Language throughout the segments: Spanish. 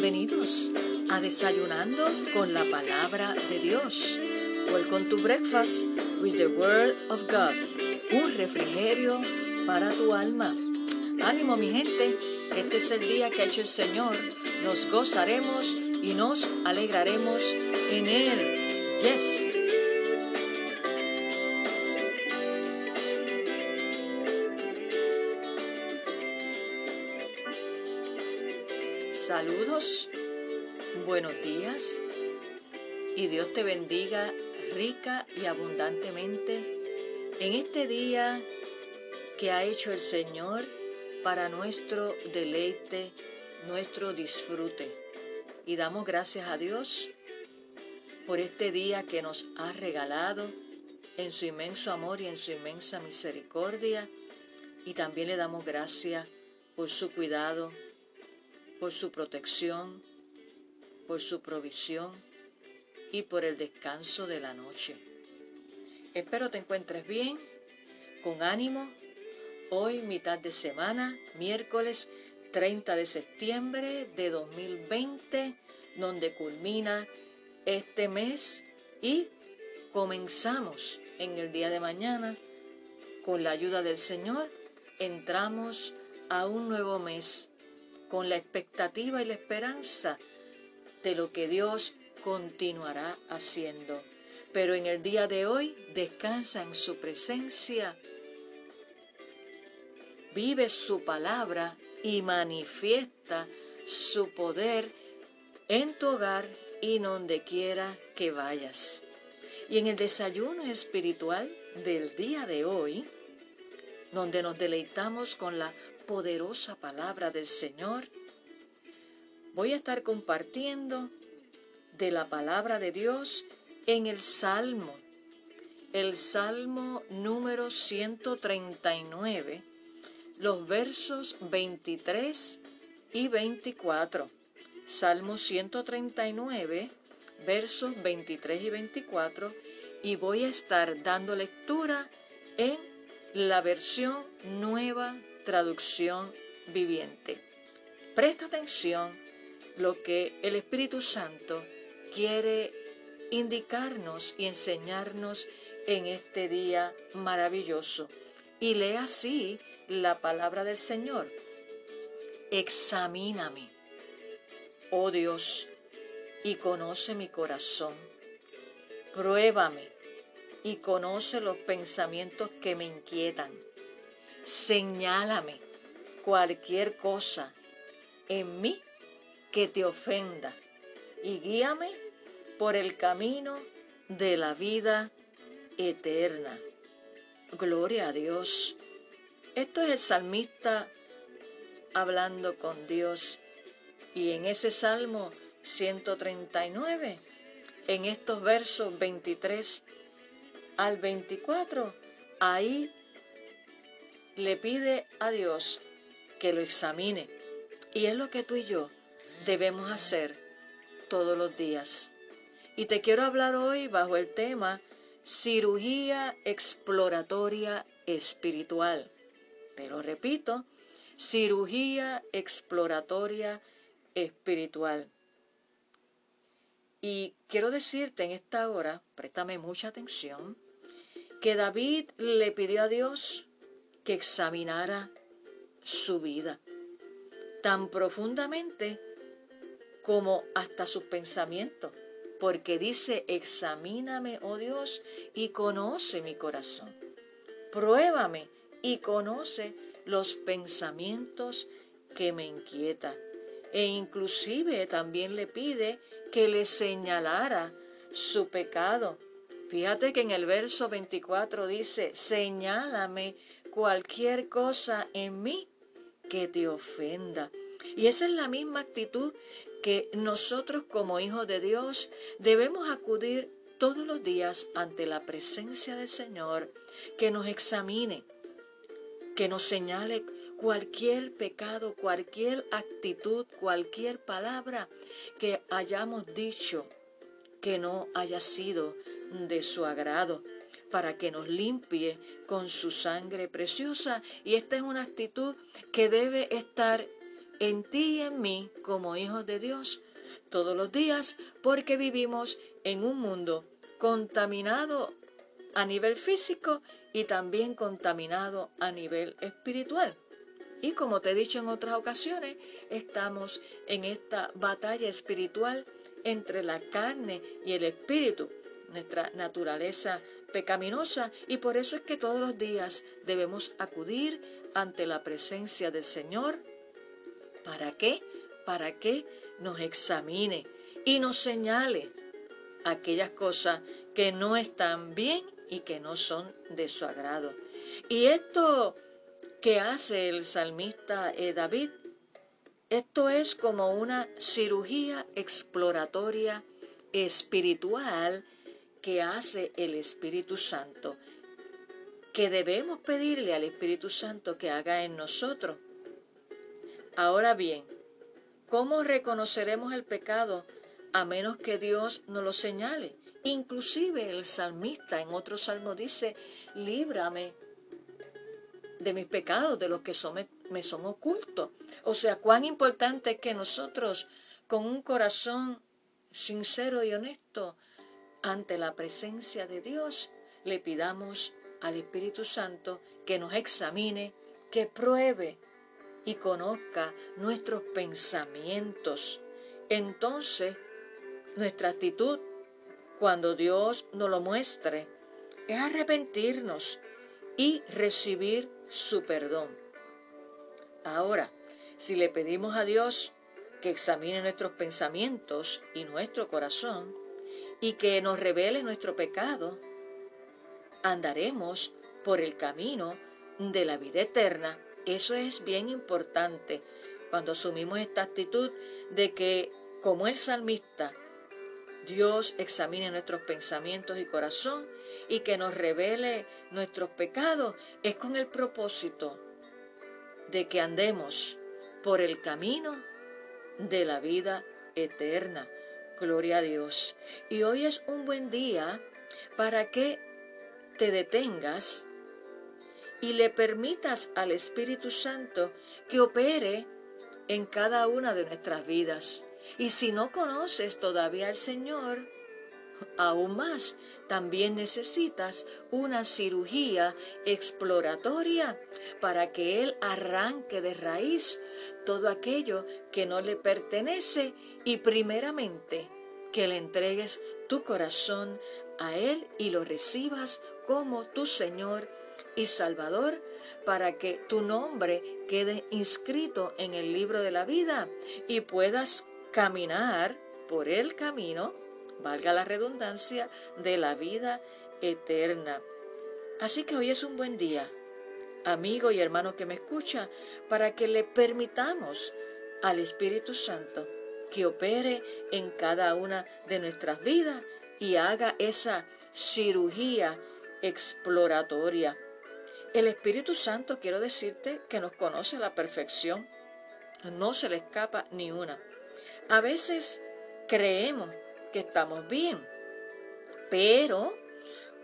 Bienvenidos a Desayunando con la Palabra de Dios. Welcome to Breakfast with the Word of God. Un refrigerio para tu alma. Ánimo mi gente, este es el día que ha hecho el Señor. Nos gozaremos y nos alegraremos en Él. Yes. Saludos, buenos días y Dios te bendiga rica y abundantemente en este día que ha hecho el Señor para nuestro deleite, nuestro disfrute. Y damos gracias a Dios por este día que nos ha regalado en su inmenso amor y en su inmensa misericordia. Y también le damos gracias por su cuidado, por su protección, por su provisión y por el descanso de la noche. Espero te encuentres bien, con ánimo. Hoy, mitad de semana, miércoles 30 de septiembre de 2020, donde culmina este mes y comenzamos en el día de mañana. Con la ayuda del Señor, entramos a un nuevo mes con la expectativa y la esperanza de lo que Dios continuará haciendo. Pero en el día de hoy descansa en su presencia, vive su palabra y manifiesta su poder en tu hogar y donde quiera que vayas. Y en el desayuno espiritual del día de hoy, donde nos deleitamos con la poderosa palabra del Señor, voy a estar compartiendo de la palabra de Dios en el Salmo, el Salmo número 139, los versos 23 y 24. Salmo 139, versos 23 y 24, y voy a estar dando lectura en la versión nueva traducción viviente. Presta atención lo que el Espíritu Santo quiere indicarnos y enseñarnos en este día maravilloso. Y lee así la palabra del Señor. Examíname, oh Dios, y conoce mi corazón. Pruébame y conoce los pensamientos que me inquietan señálame cualquier cosa en mí que te ofenda y guíame por el camino de la vida eterna. Gloria a Dios. Esto es el salmista hablando con Dios. Y en ese Salmo 139, en estos versos 23 al 24, ahí le pide a Dios que lo examine. Y es lo que tú y yo debemos hacer todos los días. Y te quiero hablar hoy bajo el tema cirugía exploratoria espiritual. Pero repito, cirugía exploratoria espiritual. Y quiero decirte en esta hora, préstame mucha atención, que David le pidió a Dios que examinara su vida tan profundamente como hasta sus pensamientos, porque dice, examíname, oh Dios, y conoce mi corazón. Pruébame y conoce los pensamientos que me inquietan. E inclusive también le pide que le señalara su pecado. Fíjate que en el verso 24 dice, señálame cualquier cosa en mí que te ofenda. Y esa es la misma actitud que nosotros como hijos de Dios debemos acudir todos los días ante la presencia del Señor, que nos examine, que nos señale cualquier pecado, cualquier actitud, cualquier palabra que hayamos dicho que no haya sido de su agrado para que nos limpie con su sangre preciosa. Y esta es una actitud que debe estar en ti y en mí como hijos de Dios todos los días porque vivimos en un mundo contaminado a nivel físico y también contaminado a nivel espiritual. Y como te he dicho en otras ocasiones, estamos en esta batalla espiritual entre la carne y el espíritu, nuestra naturaleza pecaminosa, y por eso es que todos los días debemos acudir ante la presencia del Señor. ¿Para qué? Para que nos examine y nos señale aquellas cosas que no están bien y que no son de su agrado. Y esto que hace el salmista eh, David, esto es como una cirugía exploratoria espiritual que hace el Espíritu Santo, que debemos pedirle al Espíritu Santo que haga en nosotros. Ahora bien, ¿cómo reconoceremos el pecado a menos que Dios nos lo señale? Inclusive el salmista en otro salmo dice, líbrame de mis pecados, de los que son, me, son ocultos. O sea, cuán importante es que nosotros, con un corazón sincero y honesto, ante la presencia de Dios, le pidamos al Espíritu Santo que nos examine, que pruebe y conozca nuestros pensamientos. Entonces, nuestra actitud, cuando Dios nos lo muestre, es arrepentirnos y recibir su perdón. Ahora, si le pedimos a Dios que examine nuestros pensamientos y nuestro corazón y que nos revele nuestro pecado, andaremos por el camino de la vida eterna. Eso es bien importante cuando asumimos esta actitud de que, como el salmista, Dios examine nuestros pensamientos y corazón y que nos revele nuestros pecados, es con el propósito de que andemos por el camino de la vida eterna. Gloria a Dios. Y hoy es un buen día para que te detengas y le permitas al Espíritu Santo que opere en cada una de nuestras vidas. Y si no conoces todavía al Señor, aún más, también necesitas una cirugía exploratoria para que Él arranque de raíz todo aquello que no le pertenece y primeramente que le entregues tu corazón a Él y lo recibas como tu Señor y Salvador para que tu nombre quede inscrito en el libro de la vida y puedas caminar por el camino, valga la redundancia, de la vida eterna. Así que hoy es un buen día, amigo y hermano que me escucha, para que le permitamos al Espíritu Santo que opere en cada una de nuestras vidas y haga esa cirugía exploratoria. El Espíritu Santo, quiero decirte, que nos conoce a la perfección. No se le escapa ni una. A veces creemos que estamos bien, pero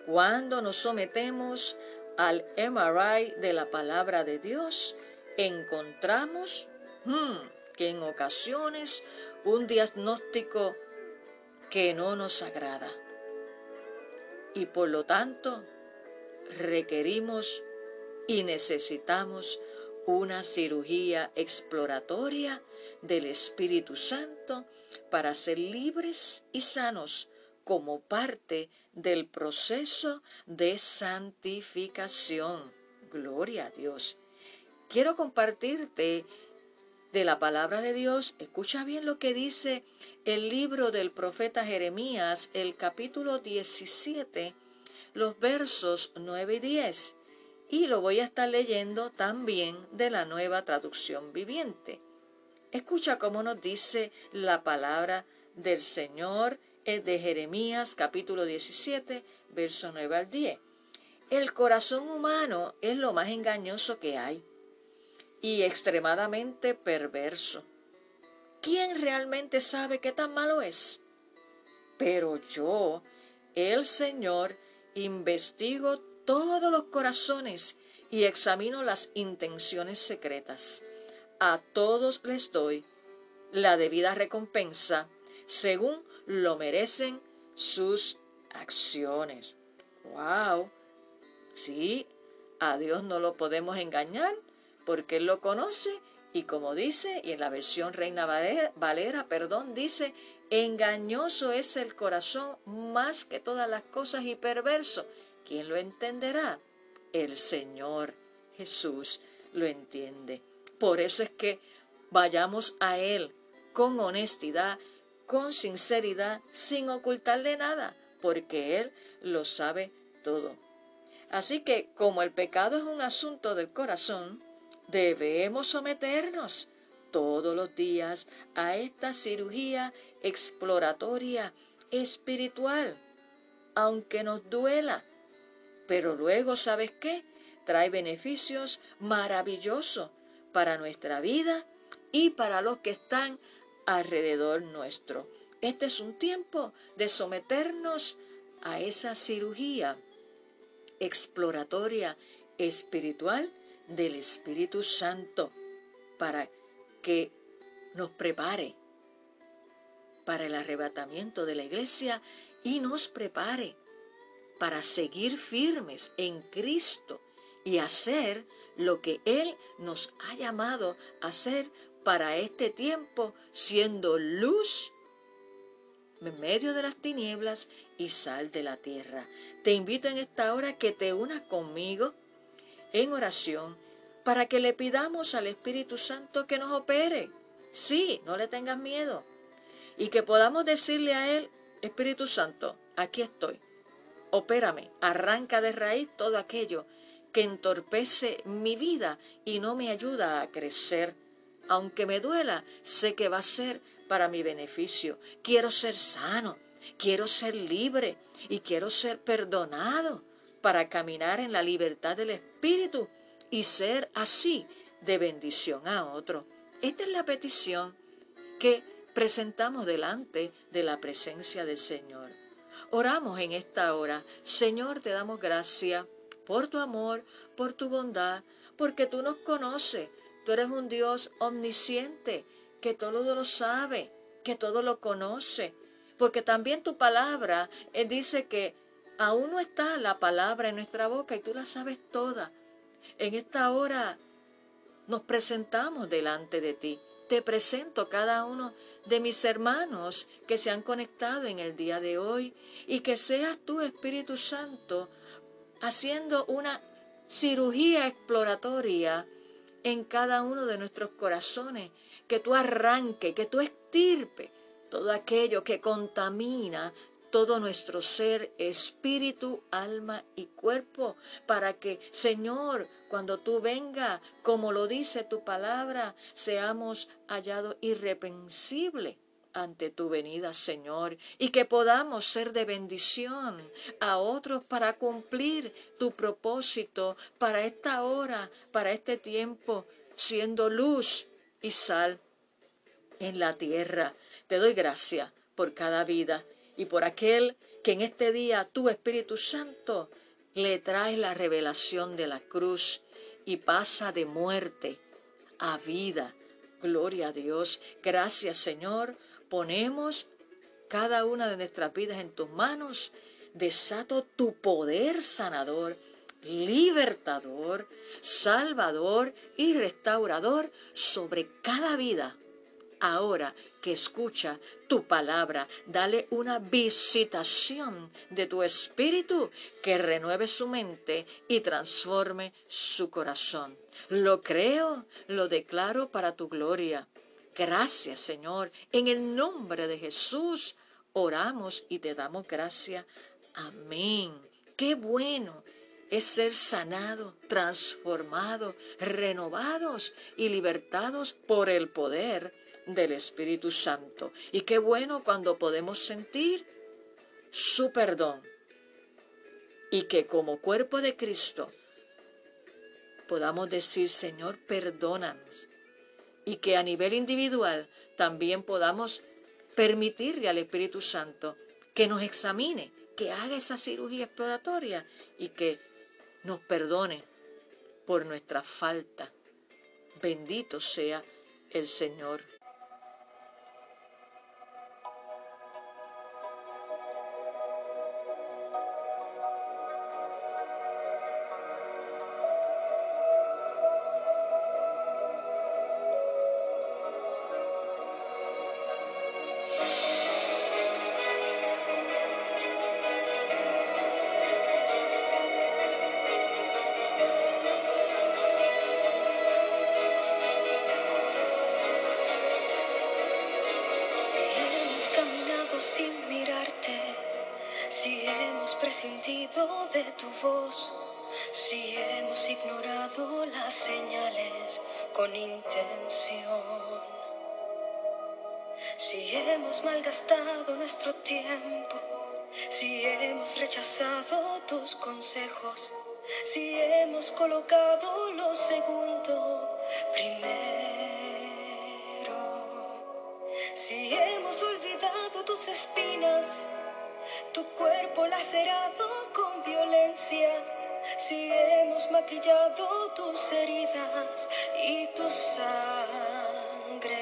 cuando nos sometemos al MRI de la palabra de Dios, encontramos hmm, que en ocasiones un diagnóstico que no nos agrada. Y por lo tanto, requerimos y necesitamos una cirugía exploratoria del Espíritu Santo para ser libres y sanos como parte del proceso de santificación. Gloria a Dios. Quiero compartirte de la palabra de Dios. Escucha bien lo que dice el libro del profeta Jeremías, el capítulo 17, los versos 9 y 10 y lo voy a estar leyendo también de la nueva traducción viviente. Escucha cómo nos dice la palabra del Señor de Jeremías capítulo 17, verso 9 al 10. El corazón humano es lo más engañoso que hay y extremadamente perverso. ¿Quién realmente sabe qué tan malo es? Pero yo, el Señor, investigo todos los corazones y examino las intenciones secretas. a todos les doy la debida recompensa según lo merecen sus acciones. ¡Wow! Sí, a Dios no lo podemos engañar porque Él lo conoce y como dice, y en la versión Reina Valera, perdón, dice, engañoso es el corazón más que todas las cosas y perverso. ¿Quién lo entenderá? El Señor Jesús lo entiende. Por eso es que vayamos a Él con honestidad, con sinceridad, sin ocultarle nada, porque Él lo sabe todo. Así que como el pecado es un asunto del corazón, Debemos someternos todos los días a esta cirugía exploratoria espiritual, aunque nos duela. Pero luego, ¿sabes qué? Trae beneficios maravillosos para nuestra vida y para los que están alrededor nuestro. Este es un tiempo de someternos a esa cirugía exploratoria espiritual del Espíritu Santo para que nos prepare para el arrebatamiento de la iglesia y nos prepare para seguir firmes en Cristo y hacer lo que Él nos ha llamado a hacer para este tiempo, siendo luz en medio de las tinieblas y sal de la tierra. Te invito en esta hora que te unas conmigo en oración para que le pidamos al Espíritu Santo que nos opere. Sí, no le tengas miedo. Y que podamos decirle a Él, Espíritu Santo, aquí estoy. Opérame, arranca de raíz todo aquello que entorpece mi vida y no me ayuda a crecer. Aunque me duela, sé que va a ser para mi beneficio. Quiero ser sano, quiero ser libre y quiero ser perdonado para caminar en la libertad del Espíritu y ser así de bendición a otro. Esta es la petición que presentamos delante de la presencia del Señor. Oramos en esta hora. Señor, te damos gracias por tu amor, por tu bondad, porque tú nos conoces. Tú eres un Dios omnisciente, que todo lo sabe, que todo lo conoce. Porque también tu palabra eh, dice que Aún no está la palabra en nuestra boca y tú la sabes toda. En esta hora nos presentamos delante de ti. Te presento cada uno de mis hermanos que se han conectado en el día de hoy y que seas tú, Espíritu Santo, haciendo una cirugía exploratoria en cada uno de nuestros corazones, que tú arranque, que tú estirpe todo aquello que contamina todo nuestro ser, espíritu, alma y cuerpo, para que, Señor, cuando tú venga, como lo dice tu palabra, seamos hallados irreprensibles ante tu venida, Señor, y que podamos ser de bendición a otros para cumplir tu propósito para esta hora, para este tiempo, siendo luz y sal en la tierra. Te doy gracias por cada vida y por aquel que en este día tu Espíritu Santo le trae la revelación de la cruz y pasa de muerte a vida. Gloria a Dios. Gracias Señor. Ponemos cada una de nuestras vidas en tus manos. Desato tu poder sanador, libertador, salvador y restaurador sobre cada vida ahora que escucha tu palabra, dale una visitación de tu espíritu que renueve su mente y transforme su corazón. Lo creo, lo declaro para tu gloria. Gracias, Señor. En el nombre de Jesús oramos y te damos gracias. Amén. Qué bueno es ser sanado, transformado, renovados y libertados por el poder del Espíritu Santo. Y qué bueno cuando podemos sentir su perdón y que como cuerpo de Cristo podamos decir, Señor, perdónanos. Y que a nivel individual también podamos permitirle al Espíritu Santo que nos examine, que haga esa cirugía exploratoria y que nos perdone por nuestra falta. Bendito sea el Señor. Con intención. Si hemos malgastado nuestro tiempo, si hemos rechazado tus consejos, si hemos colocado lo segundo primero, si hemos olvidado tus espinas, tu cuerpo lacerado violencia, si hemos maquillado tus heridas y tu sangre,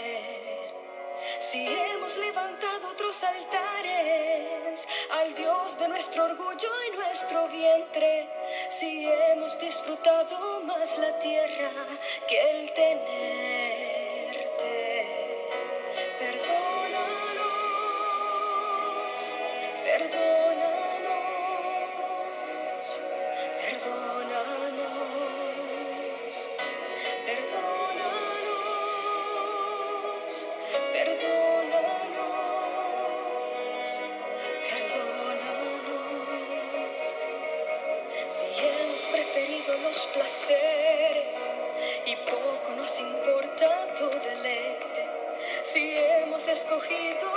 si hemos levantado otros altares al Dios de nuestro orgullo y nuestro vientre, si hemos disfrutado más la tierra que توحيد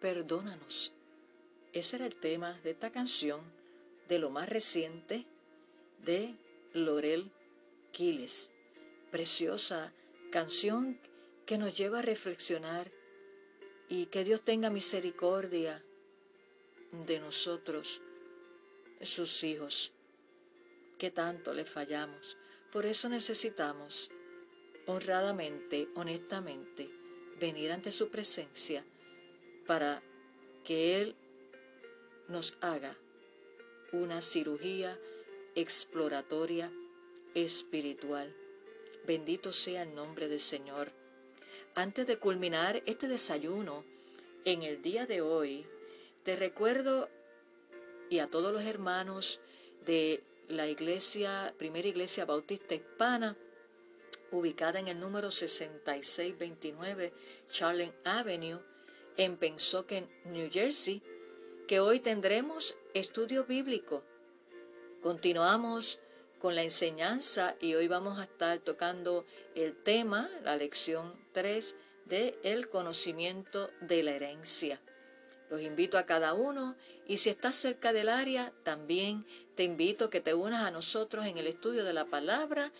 perdónanos. Ese era el tema de esta canción, de lo más reciente, de Lorel Quiles. Preciosa canción que nos lleva a reflexionar y que Dios tenga misericordia de nosotros, sus hijos, que tanto le fallamos. Por eso necesitamos honradamente, honestamente, venir ante su presencia para que Él nos haga una cirugía exploratoria espiritual. Bendito sea el nombre del Señor. Antes de culminar este desayuno, en el día de hoy, te recuerdo y a todos los hermanos de la iglesia, primera iglesia bautista hispana, ubicada en el número 6629 Charlene Avenue, en New Jersey, que hoy tendremos estudio bíblico. Continuamos con la enseñanza y hoy vamos a estar tocando el tema, la lección 3 de el conocimiento de la herencia. Los invito a cada uno y si estás cerca del área, también te invito a que te unas a nosotros en el estudio de la palabra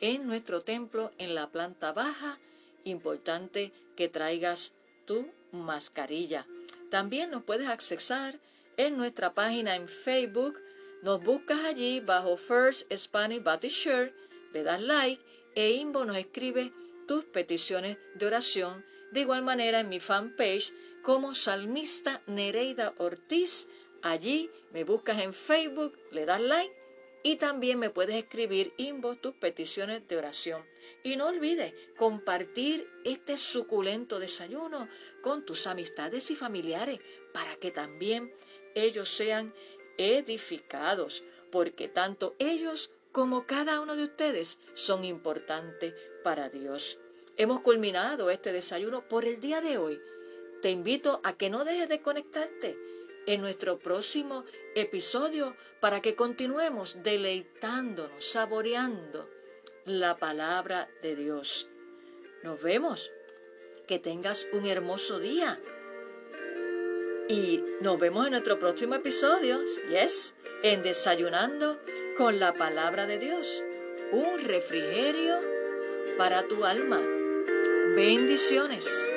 en nuestro templo en la planta baja. Importante que traigas tu mascarilla. También nos puedes accesar en nuestra página en Facebook. Nos buscas allí bajo First Spanish Baptist Church, le das like e Inbo nos escribe tus peticiones de oración. De igual manera en mi fanpage como Salmista Nereida Ortiz. Allí me buscas en Facebook, le das like y también me puedes escribir inbox tus peticiones de oración. Y no olvides compartir este suculento desayuno con tus amistades y familiares para que también ellos sean edificados, porque tanto ellos como cada uno de ustedes son importantes para Dios. Hemos culminado este desayuno por el día de hoy. Te invito a que no dejes de conectarte en nuestro próximo episodio para que continuemos deleitándonos, saboreando la palabra de Dios. Nos vemos. Que tengas un hermoso día. Y nos vemos en nuestro próximo episodio, yes, en Desayunando con la palabra de Dios. Un refrigerio para tu alma. Bendiciones.